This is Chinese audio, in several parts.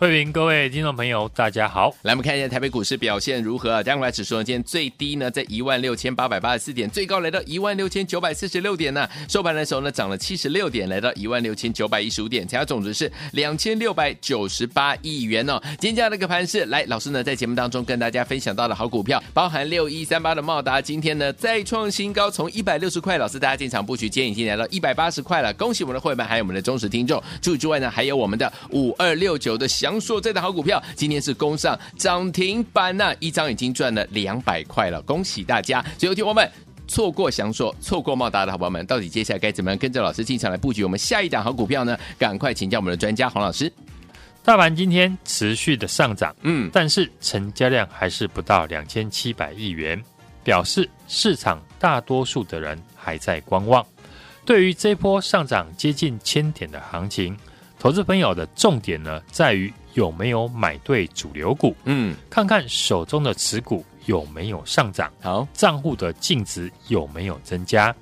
欢迎各位听众朋友，大家好。来，我们看一下台北股市表现如何啊？加权指数呢，今天最低呢在一万六千八百八十四点，最高来到一万六千九百四十六点呢。收盘的时候呢，涨了七十六点，来到一万六千九百一十五点，成交总值是两千六百九十八亿元哦。今天这样的一个盘势，来，老师呢在节目当中跟大家分享到的好股票，包含六一三八的茂达，今天呢再创新高，从一百六十块，老师大家进场布局，今天已经来到一百八十块了。恭喜我们的会员，还有我们的忠实听众。除此之外呢，还有我们的五二六九的小祥硕这档好股票。今天是攻上涨停板呐、一张已经赚了两百块了，恭喜大家！最后听我们错过祥硕、错过茂达的好朋友们，到底接下来该怎么样跟着老师进场来布局我们下一档好股票呢？赶快请教我们的专家黄老师。大盘今天持续的上涨，嗯，但是成交量还是不到两千七百亿元，表示市场大多数的人还在观望。对于这波上涨接近千点的行情，投资朋友的重点呢，在于。有没有买对主流股？嗯，看看手中的持股有没有上涨，好，账户的净值有没有增加？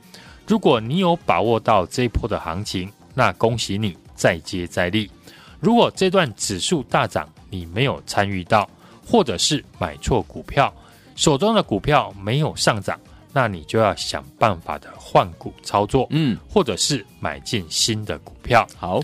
如果你有把握到这一波的行情，那恭喜你再接再厉。如果这段指数大涨你没有参与到，或者是买错股票，手中的股票没有上涨，那你就要想办法的换股操作，嗯，或者是买进新的股票，好。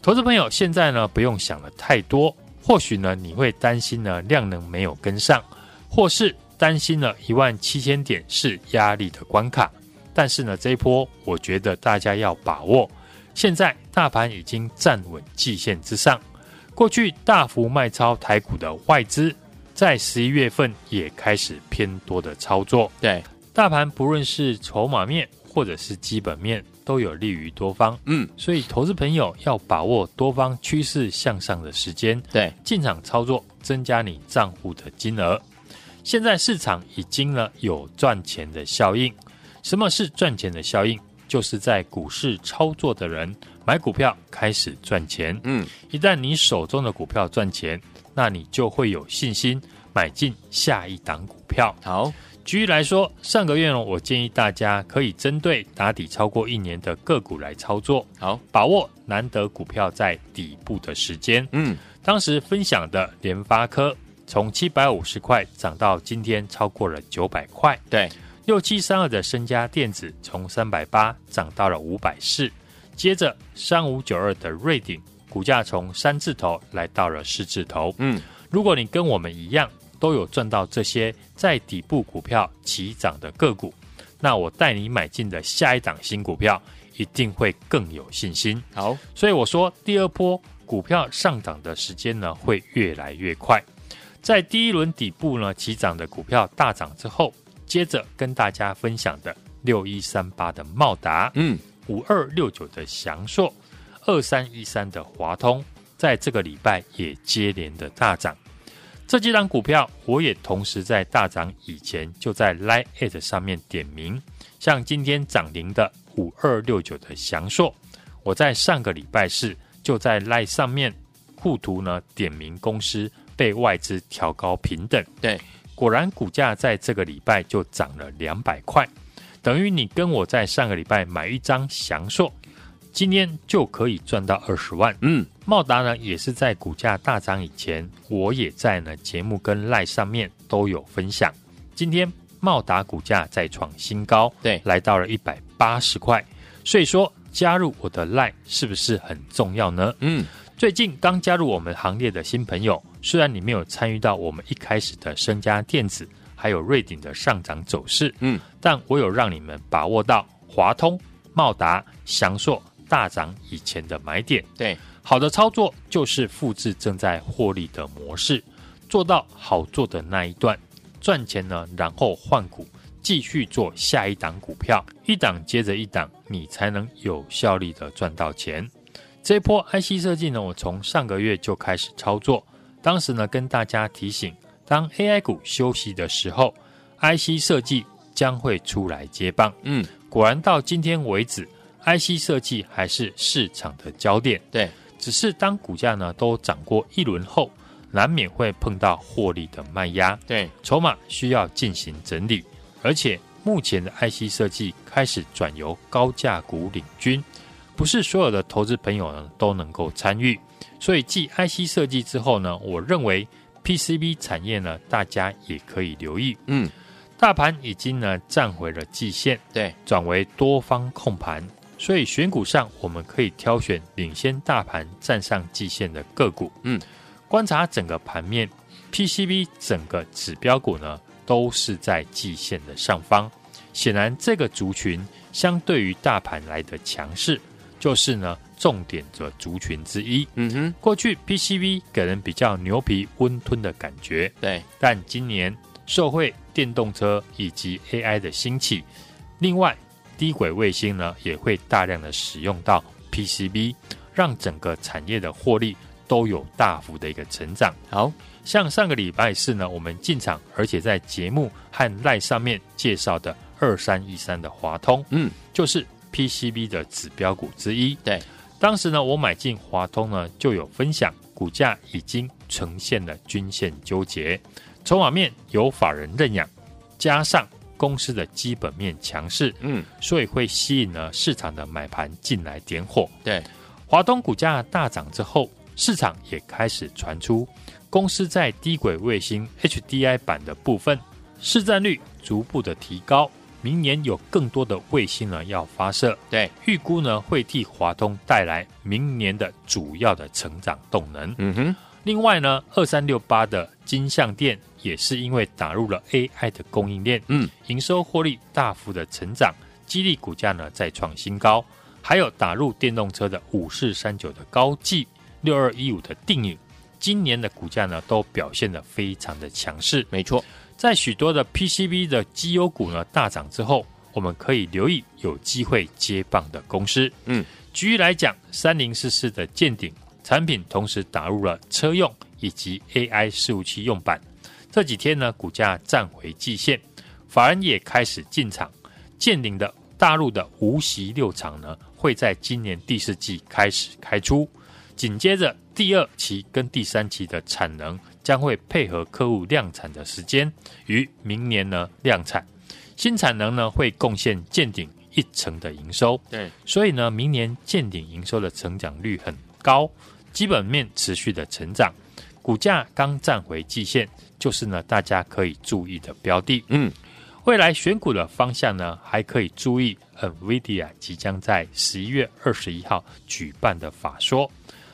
投资朋友，现在呢不用想的太多。或许呢你会担心呢量能没有跟上，或是担心呢一万七千点是压力的关卡。但是呢这一波，我觉得大家要把握。现在大盘已经站稳季线之上，过去大幅卖超台股的外资，在十一月份也开始偏多的操作。对，大盘不论是筹码面或者是基本面。都有利于多方，嗯，所以投资朋友要把握多方趋势向上的时间，对，进场操作，增加你账户的金额。现在市场已经呢有赚钱的效应。什么是赚钱的效应？就是在股市操作的人买股票开始赚钱，嗯，一旦你手中的股票赚钱，那你就会有信心买进下一档股票。好。举例来说，上个月呢，我建议大家可以针对打底超过一年的个股来操作，好，把握难得股票在底部的时间。嗯，当时分享的联发科从七百五十块涨到今天超过了九百块，对，六七三二的身家电子从三百八涨到了五百四，接着三五九二的瑞鼎股价从三字头来到了四字头。嗯，如果你跟我们一样。都有赚到这些在底部股票起涨的个股，那我带你买进的下一档新股票一定会更有信心。好，所以我说第二波股票上涨的时间呢会越来越快。在第一轮底部呢起涨的股票大涨之后，接着跟大家分享的六一三八的茂达，嗯，五二六九的祥硕，二三一三的华通，在这个礼拜也接连的大涨。这几档股票，我也同时在大涨以前就在 Line@ 上面点名，像今天涨停的五二六九的祥硕，我在上个礼拜四就在 Line 上面附图呢点名公司被外资调高平等，对，果然股价在这个礼拜就涨了两百块，等于你跟我在上个礼拜买一张祥硕。今天就可以赚到二十万。嗯，茂达呢也是在股价大涨以前，我也在呢节目跟赖上面都有分享。今天茂达股价再创新高，对，来到了一百八十块。所以说加入我的赖是不是很重要呢？嗯，最近刚加入我们行列的新朋友，虽然你没有参与到我们一开始的升佳电子还有瑞鼎的上涨走势，嗯，但我有让你们把握到华通、茂达、祥硕。大涨以前的买点，对，好的操作就是复制正在获利的模式，做到好做的那一段赚钱呢，然后换股继续做下一档股票，一档接着一档，你才能有效率的赚到钱。这一波 IC 设计呢，我从上个月就开始操作，当时呢跟大家提醒，当 AI 股休息的时候，IC 设计将会出来接棒。嗯，果然到今天为止。IC 设计还是市场的焦点，对，只是当股价呢都涨过一轮后，难免会碰到获利的卖压，对，筹码需要进行整理，而且目前的 IC 设计开始转由高价股领军，不是所有的投资朋友呢都能够参与，所以继 IC 设计之后呢，我认为 PCB 产业呢，大家也可以留意，嗯，大盘已经呢站回了季线，对，转为多方控盘。所以选股上，我们可以挑选领先大盘站上季线的个股。嗯，观察整个盘面，PCB 整个指标股呢都是在季线的上方。显然，这个族群相对于大盘来的强势，就是呢重点的族群之一。嗯哼，过去 PCB 给人比较牛皮温吞的感觉，对，但今年受惠电动车以及 AI 的兴起，另外。低轨卫星呢，也会大量的使用到 PCB，让整个产业的获利都有大幅的一个成长。好像上个礼拜四呢，我们进场，而且在节目和 LINE 上面介绍的二三一三的华通，嗯，就是 PCB 的指标股之一。对，当时呢，我买进华通呢，就有分享，股价已经呈现了均线纠结，筹码面有法人认养，加上。公司的基本面强势，嗯，所以会吸引了市场的买盘进来点火。对，华东股价大涨之后，市场也开始传出公司在低轨卫星 HDI 版的部分市占率逐步的提高，明年有更多的卫星呢要发射。对，预估呢会替华东带来明年的主要的成长动能。嗯哼，另外呢，二三六八的金像电。也是因为打入了 AI 的供应链，嗯，营收获利大幅的成长，激励股价呢再创新高。还有打入电动车的五四三九的高技，六二一五的定影，今年的股价呢都表现得非常的强势。没错，在许多的 PCB 的绩优股呢大涨之后，我们可以留意有机会接棒的公司。嗯，举例来讲，三零四四的见顶产品同时打入了车用以及 AI 伺服器用板。这几天呢，股价站回季线，法人也开始进场。建鼎的大陆的无锡六厂呢，会在今年第四季开始开出，紧接着第二期跟第三期的产能将会配合客户量产的时间，于明年呢量产。新产能呢会贡献建鼎一成的营收。对，所以呢，明年建鼎营收的成长率很高，基本面持续的成长，股价刚站回季线。就是呢，大家可以注意的标的。嗯，未来选股的方向呢，还可以注意 NVIDIA 即将在十一月二十一号举办的法说。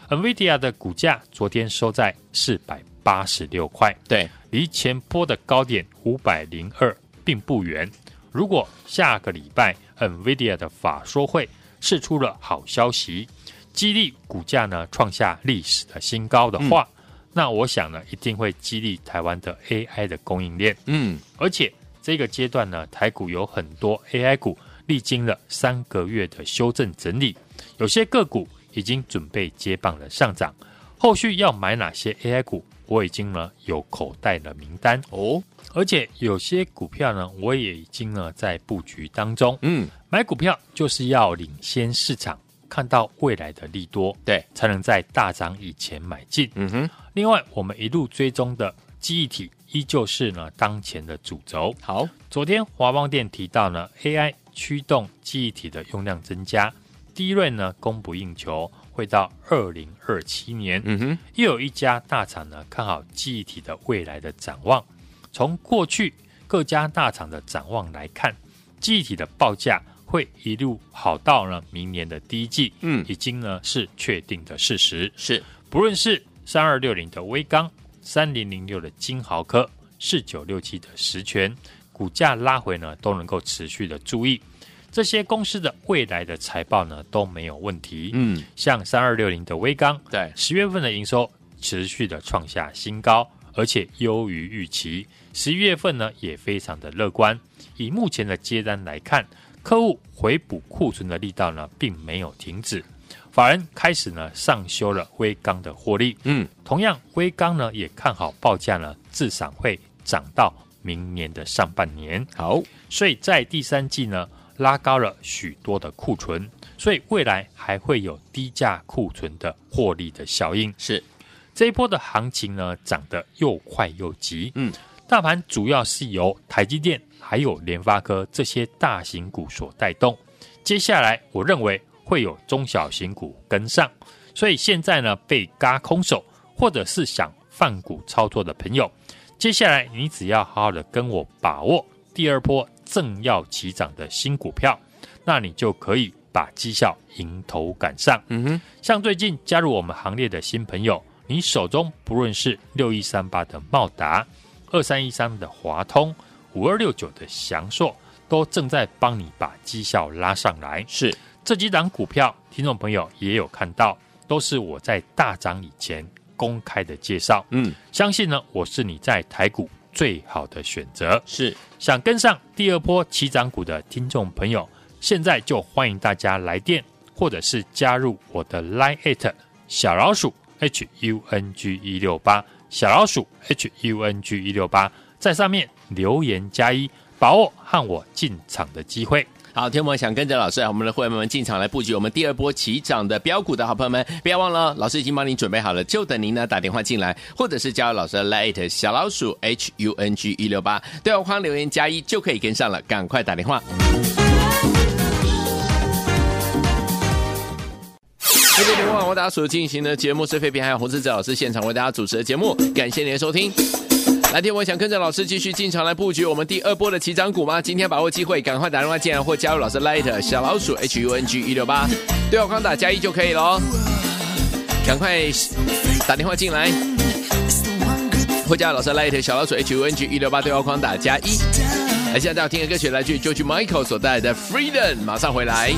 NVIDIA 的股价昨天收在四百八十六块，对，离前波的高点五百零二并不远。如果下个礼拜 NVIDIA 的法说会释出了好消息，激励股价呢创下历史的新高的话，嗯那我想呢，一定会激励台湾的 AI 的供应链。嗯，而且这个阶段呢，台股有很多 AI 股历经了三个月的修正整理，有些个股已经准备接棒了上涨。后续要买哪些 AI 股，我已经呢有口袋的名单哦。而且有些股票呢，我也已经呢在布局当中。嗯，买股票就是要领先市场。看到未来的利多，对，才能在大涨以前买进。嗯哼。另外，我们一路追踪的记忆体依旧是呢当前的主轴。好，昨天华邦电提到呢，AI 驱动记忆体的用量增加，DRAM 呢供不应求，会到二零二七年。嗯哼。又有一家大厂呢看好记忆体的未来的展望。从过去各家大厂的展望来看，记忆体的报价。会一路好到呢明年的第一季，嗯，已经呢是确定的事实。是，不论是三二六零的威刚、三零零六的金豪科、四九六七的实权，股价拉回呢都能够持续的注意这些公司的未来的财报呢都没有问题。嗯，像三二六零的威刚，对，十月份的营收持续的创下新高，而且优于预期。十一月份呢也非常的乐观。以目前的接单来看。客户回补库存的力道呢，并没有停止，法人开始呢上修了威刚的获利。嗯，同样威刚呢也看好报价呢，至少会涨到明年的上半年。好，所以在第三季呢，拉高了许多的库存，所以未来还会有低价库存的获利的效应。是这一波的行情呢，涨得又快又急。嗯，大盘主要是由台积电还有联发科这些大型股所带动。接下来，我认为会有中小型股跟上。所以现在呢，被嘎空手，或者是想放股操作的朋友，接下来你只要好好的跟我把握第二波正要起涨的新股票，那你就可以把绩效迎头赶上。嗯哼，像最近加入我们行列的新朋友，你手中不论是六一三八的茂达、二三一三的华通、五二六九的祥硕，都正在帮你把绩效拉上来。是这几档股票，听众朋友也有看到。都是我在大涨以前公开的介绍，嗯，相信呢，我是你在台股最好的选择。是想跟上第二波起涨股的听众朋友，现在就欢迎大家来电，或者是加入我的 Line@ 小老鼠 H U N G 一六八小老鼠 H U N G 一六八，在上面留言加一，把握和我进场的机会。好，听众们想跟着老师，我们的会员们进场来布局我们第二波起涨的标股的好朋友们，不要忘了，老师已经帮您准备好了，就等您呢打电话进来，或者是加入老师的 Lite 小老鼠 H U N G 一六八，对话框留言加一就可以跟上了，赶快打电话。各位听众，我大家所进行的节目是飞平还有洪志哲老师现场为大家主持的节目，感谢您的收听。来天，我想跟着老师继续进场来布局我们第二波的起涨股吗？今天把握机会，赶快打电话进来或加入老师 Light 小老鼠 H U N G 一六八，对话框打加一就可以了。赶快打电话进来，或加入老师 Light 小老鼠 H U N G 一六八，对话框打加一。来，现在要听的歌曲来自 George Michael 所带来的 Freedom，马上回来。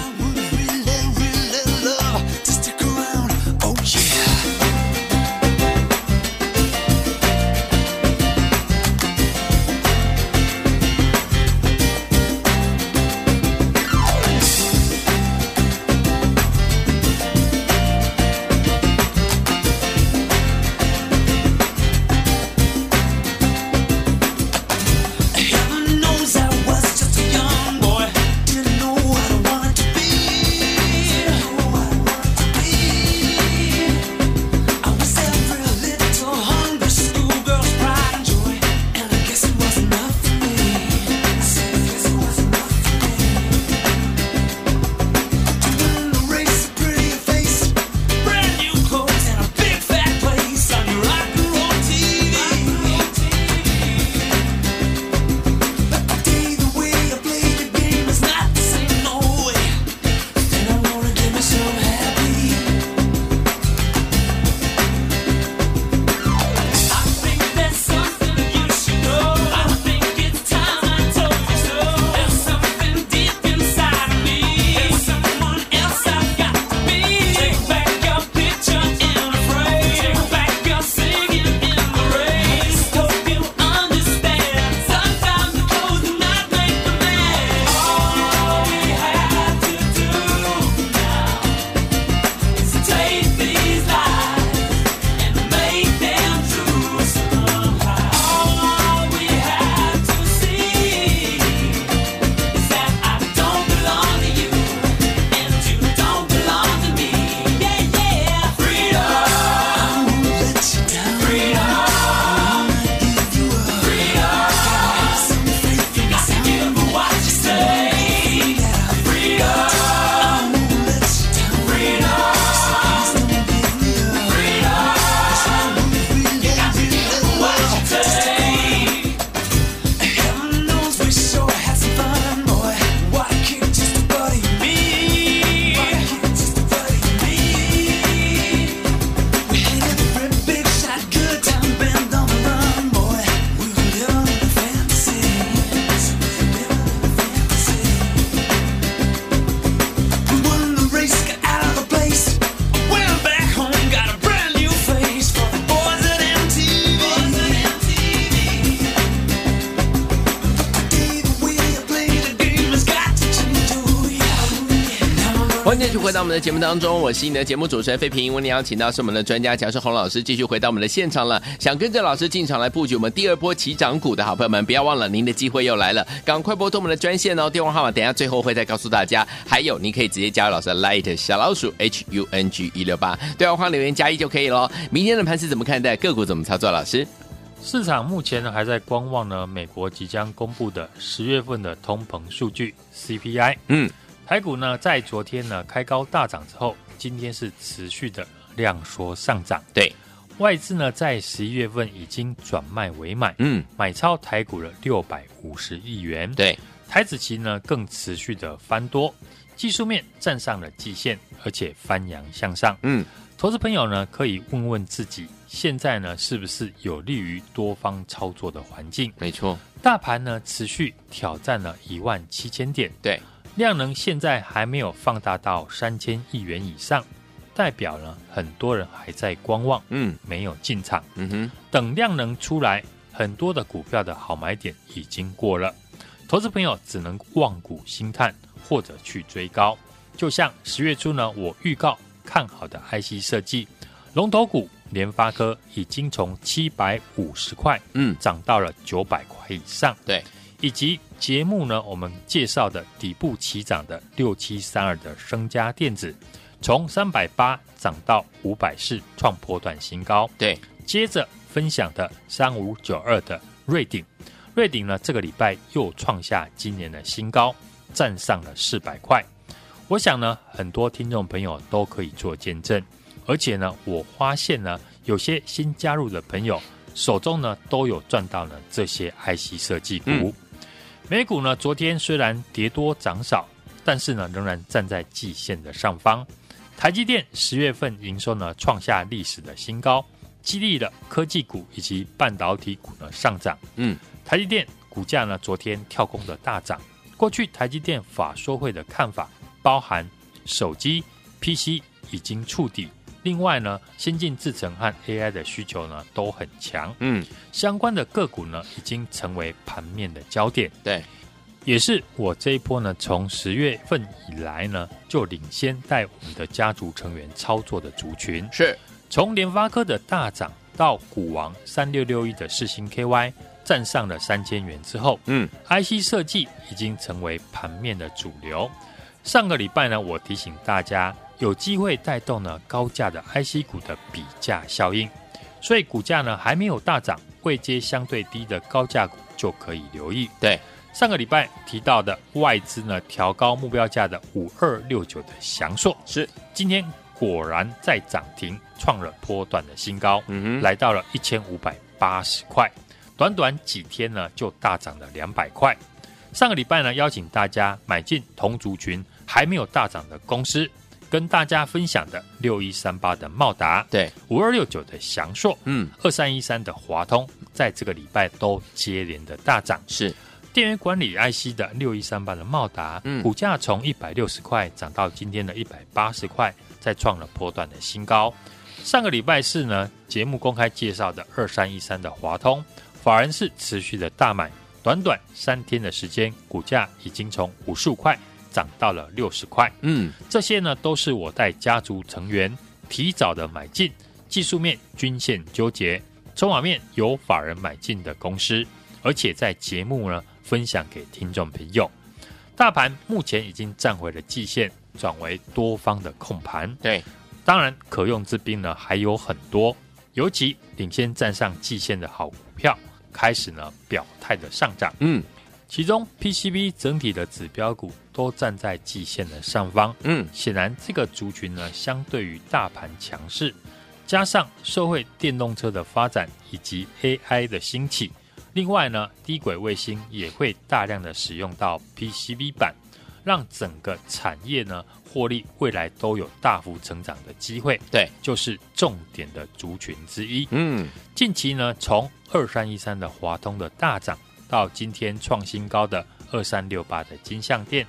欢迎继续回到我们的节目当中，我是你的节目主持人费平。为您邀请到是我们的专家强势洪老师，继续回到我们的现场了。想跟着老师进场来布局我们第二波起涨股的好朋友们，不要忘了您的机会又来了，赶快拨通我们的专线哦，电话号码等一下最后会再告诉大家。还有，你可以直接加入老师的 Light 小老鼠 H U N G 一六八，对话框留言加一就可以了。明天的盘势怎么看待？个股怎么操作？老师，市场目前呢还在观望呢，美国即将公布的十月份的通膨数据 CPI。嗯。台股呢，在昨天呢开高大涨之后，今天是持续的量缩上涨。对，外资呢在十一月份已经转卖为买，嗯，买超台股了六百五十亿元。对，台子期呢更持续的翻多，技术面站上了季线，而且翻扬向上。嗯，投资朋友呢可以问问自己，现在呢是不是有利于多方操作的环境？没错，大盘呢持续挑战了一万七千点。对。量能现在还没有放大到三千亿元以上，代表呢很多人还在观望，嗯，没有进场，嗯哼，等量能出来，很多的股票的好买点已经过了，投资朋友只能望股兴叹或者去追高。就像十月初呢，我预告看好的 IC 设计龙头股联发科已经从七百五十块，嗯，涨到了九百块以上，对。以及节目呢，我们介绍的底部起涨的六七三二的升家电子，从三百八涨到五百四，创波段新高。对，接着分享的三五九二的瑞鼎，瑞鼎呢这个礼拜又创下今年的新高，站上了四百块。我想呢，很多听众朋友都可以做见证，而且呢，我发现呢，有些新加入的朋友手中呢都有赚到了这些 IC 设计股。嗯美股呢，昨天虽然跌多涨少，但是呢，仍然站在季线的上方。台积电十月份营收呢，创下历史的新高，激励了科技股以及半导体股呢上涨。嗯，台积电股价呢，昨天跳空的大涨。过去台积电法说会的看法，包含手机、PC 已经触底。另外呢，先进制程和 AI 的需求呢都很强，嗯，相关的个股呢已经成为盘面的焦点，对，也是我这一波呢从十月份以来呢就领先带我们的家族成员操作的族群，是。从联发科的大涨到股王三六六一的四星 KY 站上了三千元之后，嗯，IC 设计已经成为盘面的主流。上个礼拜呢，我提醒大家。有机会带动呢高价的 IC 股的比价效应，所以股价呢还没有大涨，位阶相对低的高价股就可以留意。对，上个礼拜提到的外资呢调高目标价的五二六九的翔硕是今天果然在涨停，创了波段的新高，嗯哼，来到了一千五百八十块，短短几天呢就大涨了两百块。上个礼拜呢邀请大家买进同族群还没有大涨的公司。跟大家分享的六一三八的茂达，对五二六九的祥硕，嗯，二三一三的华通，在这个礼拜都接连的大涨。是电源管理 IC 的六一三八的茂达，嗯，股价从一百六十块涨到今天的一百八十块，再创了波段的新高。上个礼拜四呢，节目公开介绍的二三一三的华通，法人是持续的大买，短短三天的时间，股价已经从五十五块。涨到了六十块，嗯，这些呢都是我带家族成员提早的买进，技术面均线纠结，筹码面有法人买进的公司，而且在节目呢分享给听众朋友。大盘目前已经站回了季线，转为多方的控盘。对，当然可用之兵呢还有很多，尤其领先站上季线的好股票，开始呢表态的上涨。嗯。其中 PCB 整体的指标股都站在季线的上方，嗯，显然这个族群呢，相对于大盘强势，加上社会电动车的发展以及 AI 的兴起，另外呢，低轨卫星也会大量的使用到 PCB 板，让整个产业呢获利未来都有大幅成长的机会，对，就是重点的族群之一。嗯，近期呢，从二三一三的华通的大涨。到今天创新高的二三六八的金像电，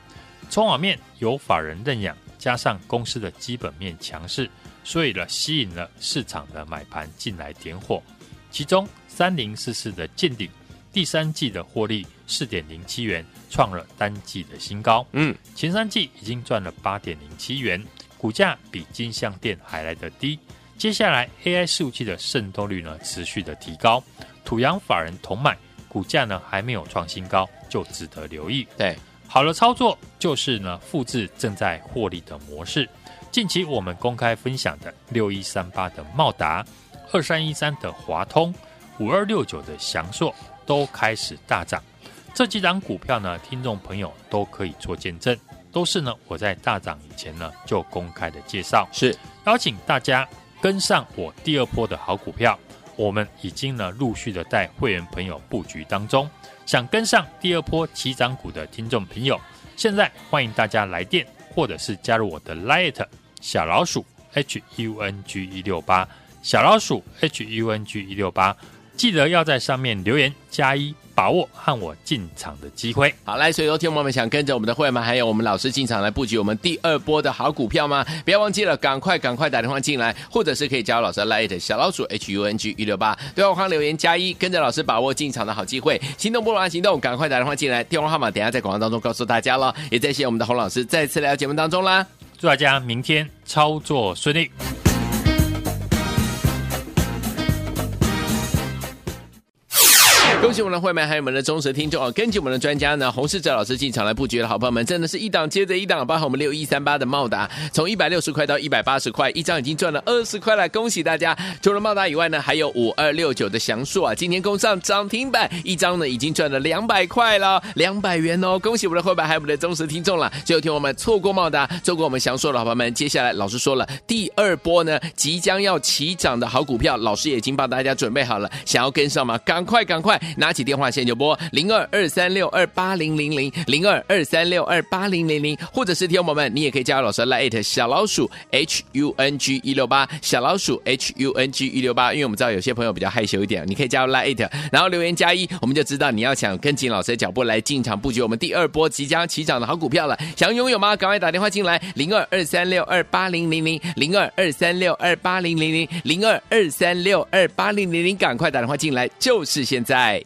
筹码面有法人认养，加上公司的基本面强势，所以呢吸引了市场的买盘进来点火。其中三零四四的见顶，第三季的获利四点零七元，创了单季的新高。嗯，前三季已经赚了八点零七元，股价比金像店还来得低。接下来 AI 伺服器的渗透率呢持续的提高，土洋法人同买，股价呢还没有创新高，就值得留意。对，好的操作就是呢复制正在获利的模式。近期我们公开分享的六一三八的茂达、二三一三的华通、五二六九的祥硕都开始大涨。这几档股票呢，听众朋友都可以做见证，都是呢我在大涨以前呢就公开的介绍，是邀请大家。跟上我第二波的好股票，我们已经呢陆续的带会员朋友布局当中。想跟上第二波起涨股的听众朋友，现在欢迎大家来电，或者是加入我的 Lite 小老鼠 H U N G 一六八小老鼠 H U N G 一六八，记得要在上面留言加一。把握和我进场的机会。好，来，所以说，听我们想跟着我们的会员们，还有我们老师进场来布局我们第二波的好股票吗？不要忘记了，赶快赶快打电话进来，或者是可以加入老师的 Line 小老鼠 H U N G 一六八，对话框留言加一，跟着老师把握进场的好机会。心动不如行动，赶快打电话进来，电话号码等下在广告当中告诉大家了。也再谢谢我们的洪老师再次来到节目当中啦，祝大家明天操作顺利。恭喜我们的会员，还有我们的忠实听众啊！根据我们的专家呢，洪世哲老师进场来布局的好朋友们，真的是一档接着一档，包括我们六一三八的茂达，从一百六十块到一百八十块，一张已经赚了二十块了，恭喜大家！除了茂达以外呢，还有五二六九的祥硕啊，今天攻上涨停板，一张呢已经赚了两百块了，两百元哦！恭喜我们的会员，还有我们的忠实听众了。最后听我们错过茂达，错过我们祥硕的好朋友们，接下来老师说了，第二波呢即将要起涨的好股票，老师也已经帮大家准备好了，想要跟上吗？赶快赶快！拿起电话线就拨零二二三六二八零零零零二二三六二八零零零，或者是听友们，你也可以加入老师来 at 小老鼠 H U N G 一六八小老鼠 H U N G 一六八，因为我们知道有些朋友比较害羞一点，你可以加入来 at，然后留言加一，我们就知道你要想跟紧老师的脚步来进场布局我们第二波即将起涨的好股票了。想拥有吗？赶快打电话进来零二二三六二八零零零零二二三六二八零零零零二二三六二八零零零，赶快打电话进来，就是现在。